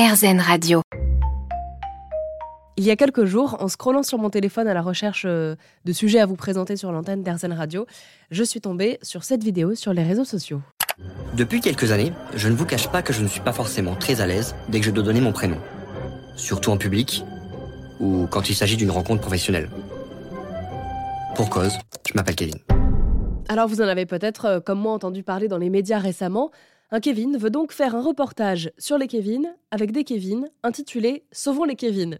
RZN Radio. Il y a quelques jours, en scrollant sur mon téléphone à la recherche euh, de sujets à vous présenter sur l'antenne d'Airzen Radio, je suis tombée sur cette vidéo sur les réseaux sociaux. Depuis quelques années, je ne vous cache pas que je ne suis pas forcément très à l'aise dès que je dois donner mon prénom. Surtout en public ou quand il s'agit d'une rencontre professionnelle. Pour cause, je m'appelle Kevin. Alors vous en avez peut-être, euh, comme moi, entendu parler dans les médias récemment. Un Kevin veut donc faire un reportage sur les Kevin avec des Kevin intitulé Sauvons les Kevin.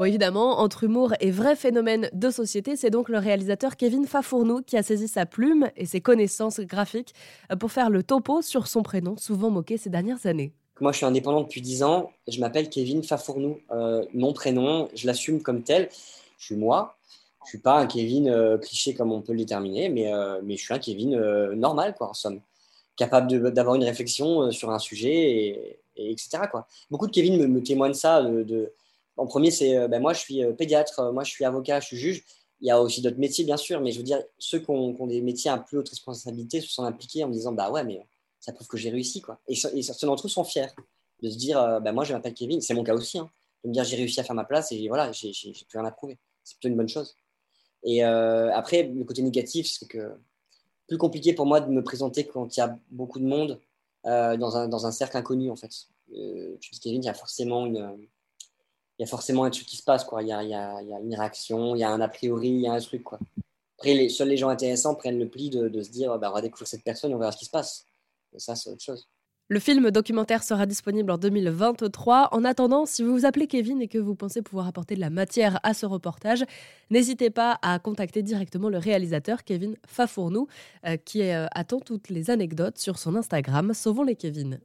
Bon, évidemment, entre humour et vrai phénomène de société, c'est donc le réalisateur Kevin Fafournou qui a saisi sa plume et ses connaissances graphiques pour faire le topo sur son prénom, souvent moqué ces dernières années. Moi, je suis indépendant depuis 10 ans. Je m'appelle Kevin Fafournou. Euh, mon prénom, je l'assume comme tel. Je suis moi. Je suis pas un Kevin euh, cliché comme on peut le déterminer, mais, euh, mais je suis un Kevin normal, quoi, en somme capable d'avoir une réflexion euh, sur un sujet, et, etc. Quoi. Beaucoup de Kevin me, témoignent ça. De, en premier, c'est euh, ben moi, je suis euh, pédiatre, moi, je suis avocat, je suis juge. Il y a aussi d'autres métiers, bien sûr, mais je veux dire, ceux qui ont, des métiers à plus haute responsabilité se sont impliqués en me disant Bah ouais, mais ça prouve que j'ai réussi. Quoi. Et, et certains d'entre eux sont fiers de se dire bah, Moi, je m'appelle Kevin, c'est mon cas aussi, hein, de me dire J'ai réussi à faire ma place et voilà, j'ai plus rien à prouver. C'est plutôt une bonne chose. Et après, le côté négatif, c'est que plus compliqué pour moi de me présenter quand il y a beaucoup de monde euh, dans, un, cercle inconnu, en fait. Euh, Kevin, il y a forcément une. Il y a forcément un truc qui se passe, quoi. Il y a, une réaction, il y a un a priori, il y a un truc, quoi. Après, les, seuls les gens intéressants prennent le pli de, se dire, bah, on va découvrir cette personne, on verra ce qui se passe. Et ça, c'est autre chose. Le film documentaire sera disponible en 2023. En attendant, si vous vous appelez Kevin et que vous pensez pouvoir apporter de la matière à ce reportage, n'hésitez pas à contacter directement le réalisateur Kevin Fafournou, euh, qui euh, attend toutes les anecdotes sur son Instagram Sauvons les Kevin.